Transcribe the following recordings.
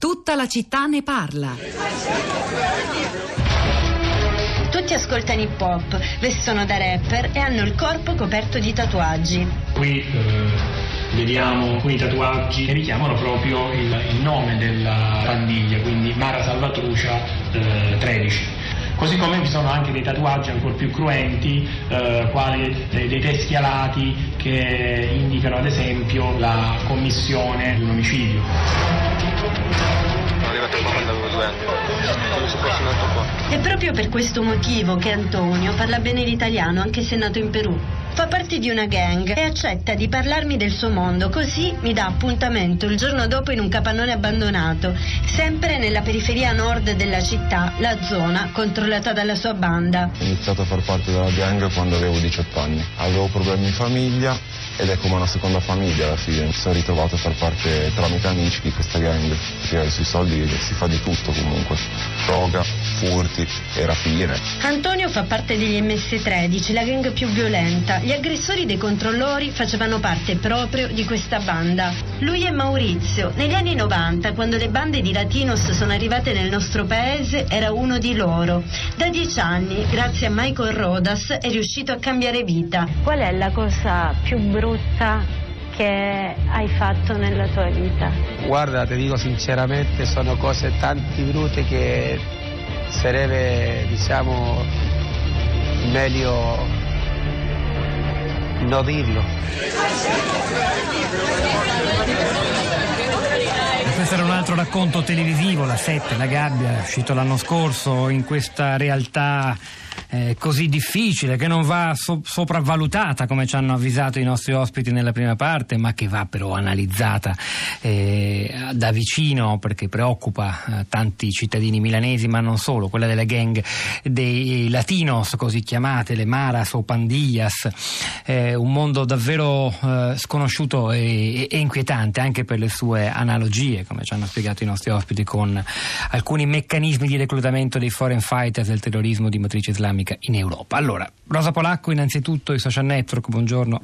Tutta la città ne parla. Tutti ascoltano hip hop, vestono da rapper e hanno il corpo coperto di tatuaggi. Qui eh, vediamo alcuni tatuaggi che richiamano proprio il, il nome della bandiglia, quindi Mara Salvatrucia eh, 13. Così come vi sono anche dei tatuaggi ancora più cruenti, eh, quali dei, dei teschi alati che indicano ad esempio la commissione di un omicidio. È proprio per questo motivo che Antonio parla bene l'italiano anche se nato in Perù. Fa parte di una gang e accetta di parlarmi del suo mondo, così mi dà appuntamento il giorno dopo in un capannone abbandonato, sempre nella periferia nord della città, la zona controllata dalla sua banda. Ho iniziato a far parte della gang quando avevo 18 anni. Avevo problemi in famiglia ed è come una seconda famiglia alla fine. Mi sono ritrovato a far parte tramite amici di questa gang. Perché sui soldi si fa di tutto comunque. Droga, furti e rapine. Antonio fa parte degli MS-13, la gang più violenta. Gli aggressori dei controllori facevano parte proprio di questa banda. Lui è Maurizio. Negli anni 90, quando le bande di Latinos sono arrivate nel nostro paese, era uno di loro. Da dieci anni, grazie a Michael Rodas, è riuscito a cambiare vita. Qual è la cosa più brutta che hai fatto nella tua vita? Guarda, ti dico sinceramente, sono cose tanti brutte che sarebbe, diciamo, meglio non dirlo. E questo era un altro racconto televisivo, La 7, La Gabbia, uscito l'anno scorso in questa realtà eh, così difficile, che non va so- sopravvalutata come ci hanno avvisato i nostri ospiti nella prima parte, ma che va però analizzata eh, da vicino perché preoccupa eh, tanti cittadini milanesi, ma non solo, quella delle gang dei latinos, così chiamate, le maras o pandillas, eh, un mondo davvero eh, sconosciuto e, e inquietante anche per le sue analogie, come ci hanno spiegato i nostri ospiti, con alcuni meccanismi di reclutamento dei foreign fighters del terrorismo di matrice islamica in Europa. Allora, Rosa Polacco, innanzitutto i social network, buongiorno.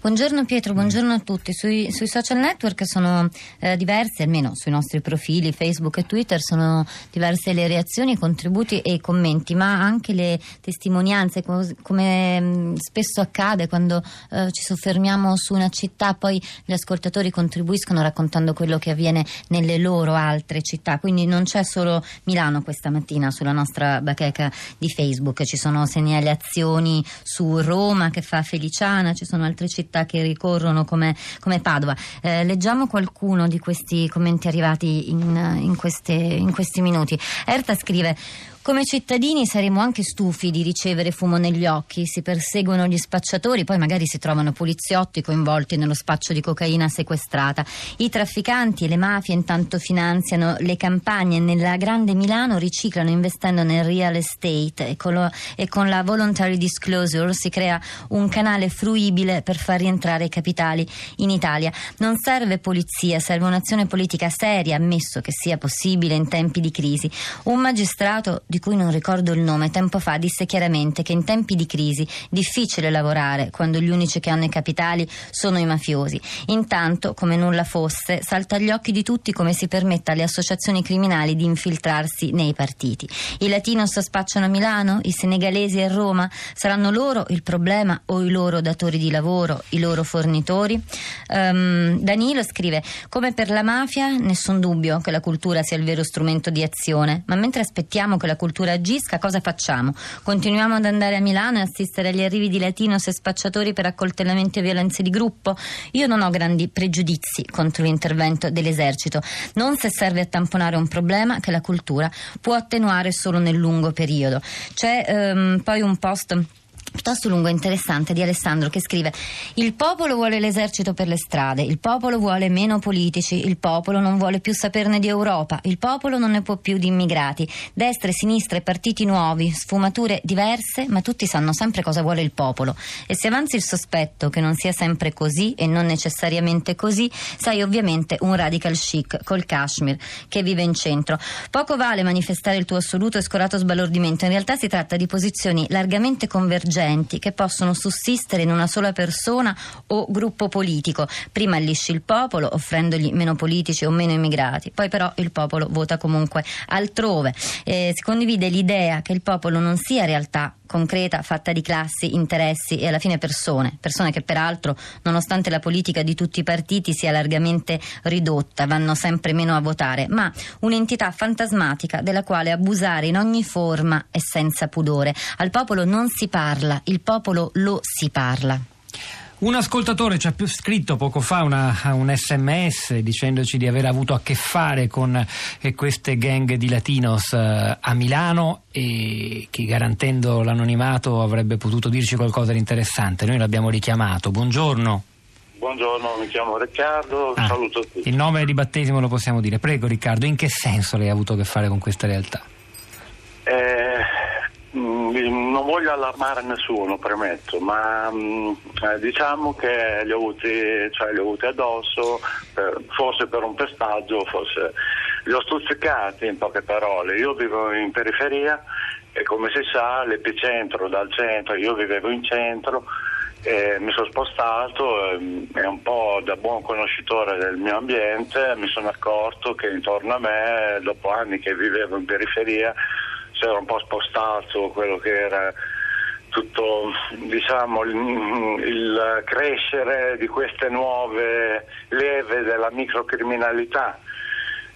Buongiorno Pietro, buongiorno a tutti. Sui, sui social network sono eh, diverse, almeno sui nostri profili Facebook e Twitter, sono diverse le reazioni, i contributi e i commenti, ma anche le testimonianze, come, come mh, spesso accade quando eh, ci soffermiamo su una città, poi gli ascoltatori contribuiscono raccontando quello che avviene nelle loro altre città. Quindi non c'è solo Milano questa mattina sulla nostra bacheca di Facebook, ci sono segnalazioni su Roma che fa Feliciana, ci sono altre città che ricorrono come, come Padova. Eh, leggiamo qualcuno di questi commenti arrivati in, in, queste, in questi minuti. Erta scrive come cittadini saremo anche stufi di ricevere fumo negli occhi, si perseguono gli spacciatori, poi magari si trovano poliziotti coinvolti nello spaccio di cocaina sequestrata. I trafficanti e le mafie intanto finanziano le campagne nella grande Milano, riciclano investendo nel real estate e con, lo, e con la voluntary disclosure si crea un canale fruibile per far rientrare i capitali in Italia. Non serve polizia, serve un'azione politica seria, ammesso che sia possibile in tempi di crisi. Un magistrato di cui non ricordo il nome, tempo fa disse chiaramente che in tempi di crisi difficile lavorare quando gli unici che hanno i capitali sono i mafiosi. Intanto, come nulla fosse, salta agli occhi di tutti come si permetta alle associazioni criminali di infiltrarsi nei partiti. I latinos spacciano a Milano, i senegalesi a Roma, saranno loro il problema o i loro datori di lavoro, i loro fornitori? Um, Danilo scrive: Come per la mafia, nessun dubbio che la cultura sia il vero strumento di azione, ma mentre aspettiamo che la cultura agisca, cosa facciamo? Continuiamo ad andare a Milano e assistere agli arrivi di latinos e spacciatori per accoltellamenti e violenze di gruppo? Io non ho grandi pregiudizi contro l'intervento dell'esercito, non se serve a tamponare un problema che la cultura può attenuare solo nel lungo periodo. C'è um, poi un post piuttosto lungo e interessante di Alessandro che scrive il popolo vuole l'esercito per le strade, il popolo vuole meno politici, il popolo non vuole più saperne di Europa, il popolo non ne può più di immigrati, destre, sinistre, partiti nuovi, sfumature diverse, ma tutti sanno sempre cosa vuole il popolo. E se avanzi il sospetto che non sia sempre così e non necessariamente così, sai ovviamente un radical chic col Kashmir che vive in centro. Poco vale manifestare il tuo assoluto e scorato sbalordimento, in realtà si tratta di posizioni largamente convergenti agenti che possono sussistere in una sola persona o gruppo politico. Prima allisci il popolo offrendogli meno politici o meno immigrati, poi però il popolo vota comunque altrove. Eh, si condivide l'idea che il popolo non sia realtà concreta, fatta di classi, interessi e alla fine persone, persone che peraltro, nonostante la politica di tutti i partiti sia largamente ridotta, vanno sempre meno a votare, ma un'entità fantasmatica della quale abusare in ogni forma e senza pudore. Al popolo non si parla, il popolo lo si parla. Un ascoltatore ci ha scritto poco fa una, un sms dicendoci di aver avuto a che fare con eh, queste gang di latinos eh, a Milano e che garantendo l'anonimato avrebbe potuto dirci qualcosa di interessante. Noi l'abbiamo richiamato. Buongiorno. Buongiorno, mi chiamo Riccardo, ah, saluto tutti. Il nome di battesimo lo possiamo dire. Prego Riccardo, in che senso lei ha avuto a che fare con questa realtà? Non voglio allarmare nessuno, premetto, ma mh, mm, eh, diciamo che li ho avuti, cioè, li ho avuti addosso, per, forse per un pestaggio, forse li ho stuzzicati in poche parole. Io vivo in periferia e come si sa l'epicentro dal centro, io vivevo in centro, e mi sono spostato e, e un po' da buon conoscitore del mio ambiente mi sono accorto che intorno a me, dopo anni che vivevo in periferia, si era un po' spostato quello che era tutto diciamo, il, il, crescere di queste nuove leve della microcriminalità.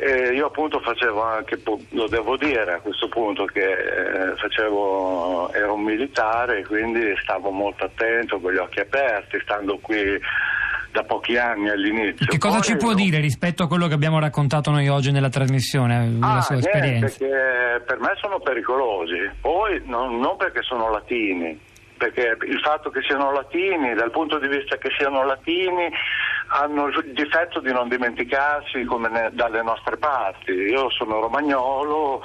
E io appunto facevo anche, lo devo dire a questo punto, che eh, facevo, ero un militare, quindi stavo molto attento con gli occhi aperti, stando qui da pochi anni all'inizio. Che cosa Poi, ci può dire rispetto a quello che abbiamo raccontato noi oggi nella trasmissione, della ah, sua esperienza? Perché per me sono pericolosi, poi non, non perché sono latini, perché il fatto che siano latini, dal punto di vista che siano latini, hanno il difetto di non dimenticarsi come ne, dalle nostre parti. Io sono romagnolo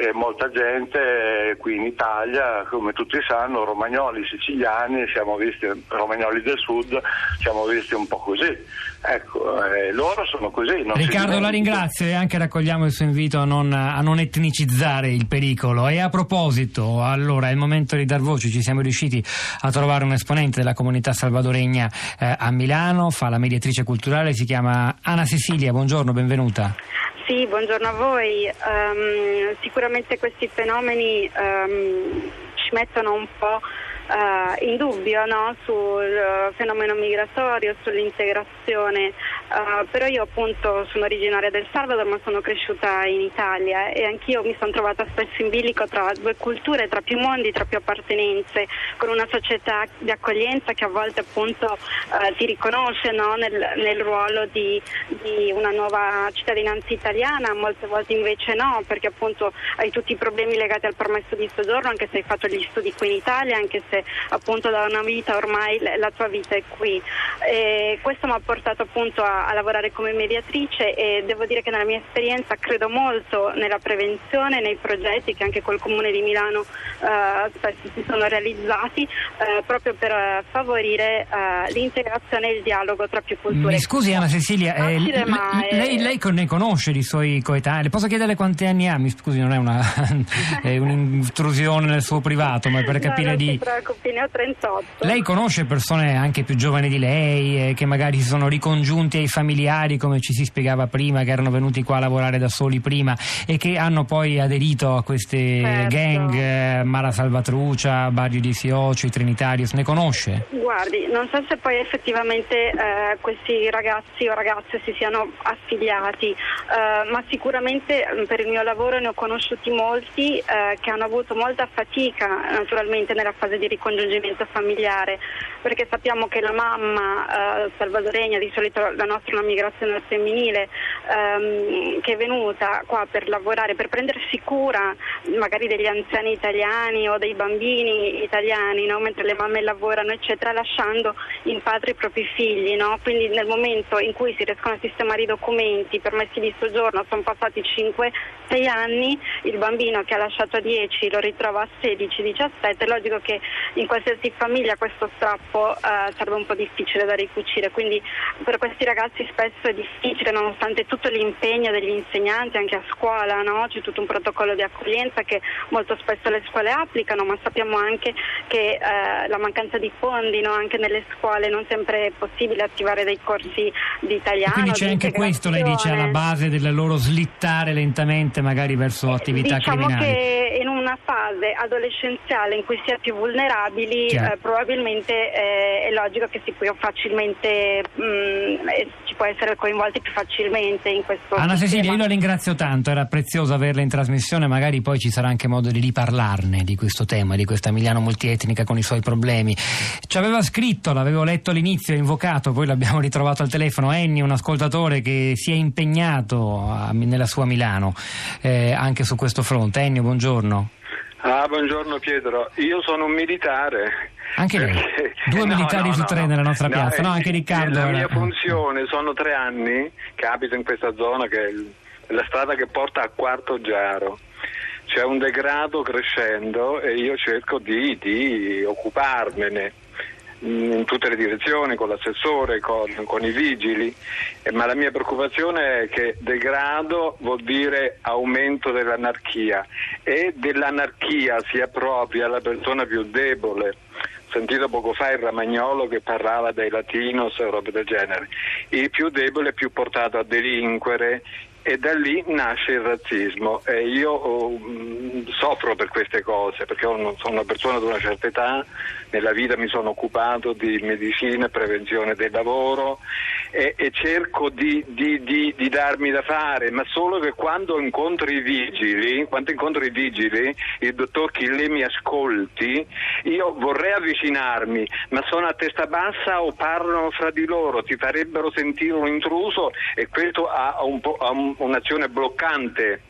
e molta gente qui in Italia, come tutti sanno, romagnoli siciliani, siamo visti, romagnoli del sud, siamo visti un po' così. Ecco, eh, loro sono così. Riccardo la ringrazio e anche raccogliamo il suo invito a non, a non, etnicizzare il pericolo. E a proposito, allora è il momento di dar voce, ci siamo riusciti a trovare un esponente della comunità salvadoregna eh, a Milano, fa la mediatrice culturale, si chiama Ana Cecilia, buongiorno, benvenuta. Sì, buongiorno a voi. Um, sicuramente questi fenomeni um, ci mettono un po' uh, in dubbio no? sul fenomeno migratorio, sull'integrazione Uh, però io appunto sono originaria del Salvador ma sono cresciuta in Italia e anch'io mi sono trovata spesso in bilico tra due culture, tra più mondi, tra più appartenenze, con una società di accoglienza che a volte appunto uh, ti riconosce no? nel, nel, ruolo di, di, una nuova cittadinanza italiana, molte volte invece no, perché appunto hai tutti i problemi legati al permesso di soggiorno, anche se hai fatto gli studi qui in Italia, anche se appunto da una vita ormai la tua vita è qui. E questo mi ha portato appunto a a, lavorare come mediatrice e devo dire che nella mia esperienza credo molto nella prevenzione, nei progetti che anche col Comune di Milano eh, spesso si sono realizzati eh, proprio per favorire eh, l'integrazione e il dialogo tra più culture. Mi scusi Anna Cecilia, eh, lei, lei, ne conosce i suoi coetanei? Le posso chiedere quanti anni ha? Mi scusi, non è, una, è un'intrusione nel suo privato, ma per capire no, di... Preoccupi, ne ho 38. Lei conosce persone anche più giovani di lei eh, che magari si sono ricongiunti ai familiari, come ci si spiegava prima, che erano venuti qua a lavorare da soli prima e che hanno poi aderito a queste certo. gang, eh, Mara Salvatrucia, Barrio di Sioci, Trinitarius, ne conosce? Guardi, non so se poi effettivamente eh, questi ragazzi o ragazze si siano affiliati, eh, ma sicuramente mm, per il mio lavoro ne ho conosciuti molti eh, che hanno avuto molta fatica naturalmente nella fase di ricongiungimento familiare, perché sappiamo che la mamma eh, salvadoregna, di solito la nostra una migrazione femminile ehm, che è venuta qua per lavorare, per prendersi cura magari degli anziani italiani o dei bambini italiani, no? mentre le mamme lavorano, eccetera, lasciando in padre i propri figli. No? Quindi nel momento in cui si riescono a sistemare i documenti, i permessi di soggiorno, sono passati 5-6 anni, il bambino che ha lasciato a 10 lo ritrova a 16-17, è logico che in qualsiasi famiglia questo strappo eh, sarebbe un po' difficile da ricucire. Quindi per questi ragazzi spesso è difficile nonostante tutto l'impegno degli insegnanti anche a scuola, no? c'è tutto un protocollo di accoglienza che molto spesso le scuole applicano, ma sappiamo anche che eh, la mancanza di fondi no? anche nelle scuole non sempre è possibile attivare dei corsi di italiano. E quindi c'è anche questo, lei dice, alla base del loro slittare lentamente magari verso attività diciamo criminali. che in una fase adolescenziale in cui si è più vulnerabili eh, probabilmente eh, è logico che si può facilmente mh, ci può essere coinvolti più facilmente in questo Anna Cecilia, io la ringrazio tanto, era prezioso averla in trasmissione, magari poi ci sarà anche modo di riparlarne di questo tema, di questa Milano multietnica con i suoi problemi. Ci aveva scritto, l'avevo letto all'inizio, invocato, poi l'abbiamo ritrovato al telefono, Ennio, un ascoltatore che si è impegnato a- nella sua Milano eh, anche su questo fronte. Ennio, buongiorno. Ah, buongiorno Pietro, io sono un militare. Anche lei? Perché- Due No, militari no, su tre no. nella nostra No, piazza, eh, no? Anche Riccardo. La era- mia funzione, sono tre anni che abito in questa zona che è la strada che porta a Quarto Giaro. C'è un degrado crescendo e io cerco di, di occuparmene in tutte le direzioni, con l'assessore, con, con i vigili, Eh, ma la mia preoccupazione è che degrado vuol dire aumento dell'anarchia e dell'anarchia si appropria la persona più debole. Sentito poco fa il Ramagnolo che parlava dei latinos e robe del genere. Il più debole è più portato a delinquere e da lì nasce il razzismo e io mh, soffro per queste cose perché sono una persona di una certa età, nella vita mi sono occupato di medicina e prevenzione del lavoro e, e cerco di, di- di- di darmi da fare, ma solo che quando incontro i vigili, quando incontro i vigili, il dottor Chille mi ascolti, io vorrei avvicinarmi, ma sono a testa bassa o parlano fra di loro, ti farebbero sentire un intruso e questo ha, un ha un- un'azione bloccante.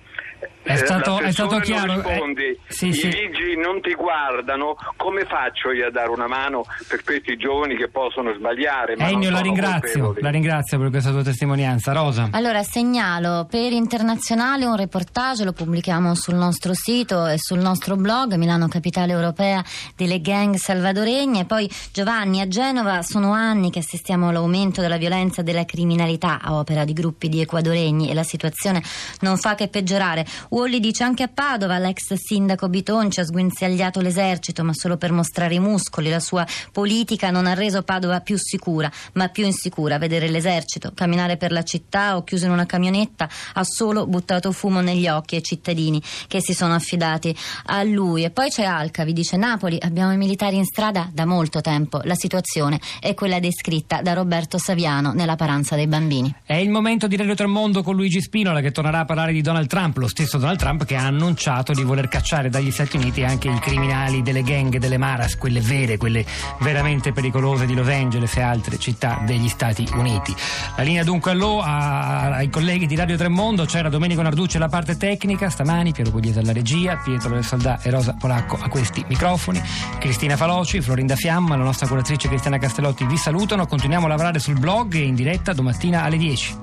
È stato- Eh, è stato chiaro, non rispondi, eh, sì, i sì. vigili non ti guardano, come faccio io a dare una mano per questi giovani che possono sbagliare? Ma Ennio, la ringrazio, colpevoli? la ringrazio per questa tua testimonianza. Rosa. Allora segnalo per Internazionale un reportage, lo pubblichiamo sul nostro sito e sul nostro blog Milano Capitale Europea delle gang salvadoregne. Poi Giovanni, a Genova sono anni che assistiamo all'aumento della violenza e della criminalità a opera di gruppi di ecuadoregni e la situazione non fa che peggiorare. Uolli dice anche a Padova l'ex sindaco Bitonci ha sguinzagliato l'esercito ma solo per mostrare i muscoli. La sua politica non ha reso Padova più sicura ma più insicura. Vedere l'esercito camminare per la città o chiuso in una camionetta ha solo buttato fumo negli occhi ai cittadini che si sono affidati a lui. E poi c'è Alcavi, dice Napoli, abbiamo i militari in strada da molto tempo. La situazione è quella descritta da Roberto Saviano nella paranza dei bambini. È il momento di Radio Tremondo con Luigi Spinola che tornerà a parlare di Donald Trump, lo stesso Donald Trump che ha annunciato di voler cacciare dagli Stati Uniti anche i criminali delle gang, delle maras, quelle vere, quelle veramente pericolose di Los Angeles e altre città degli Stati Uniti. La linea dunque allò ai colleghi di Radio Tremondo, c'era Domenico Narducci alla parte tecnica, stamani Piero Pugliese alla regia, Pietro del Soldà e Rosa Polacco a questi microfoni, Cristina Faloci, Florinda Fiamma, la nostra curatrice Cristiana Castellotti vi salutano, continuiamo a lavorare sul blog e in diretta domattina alle 10.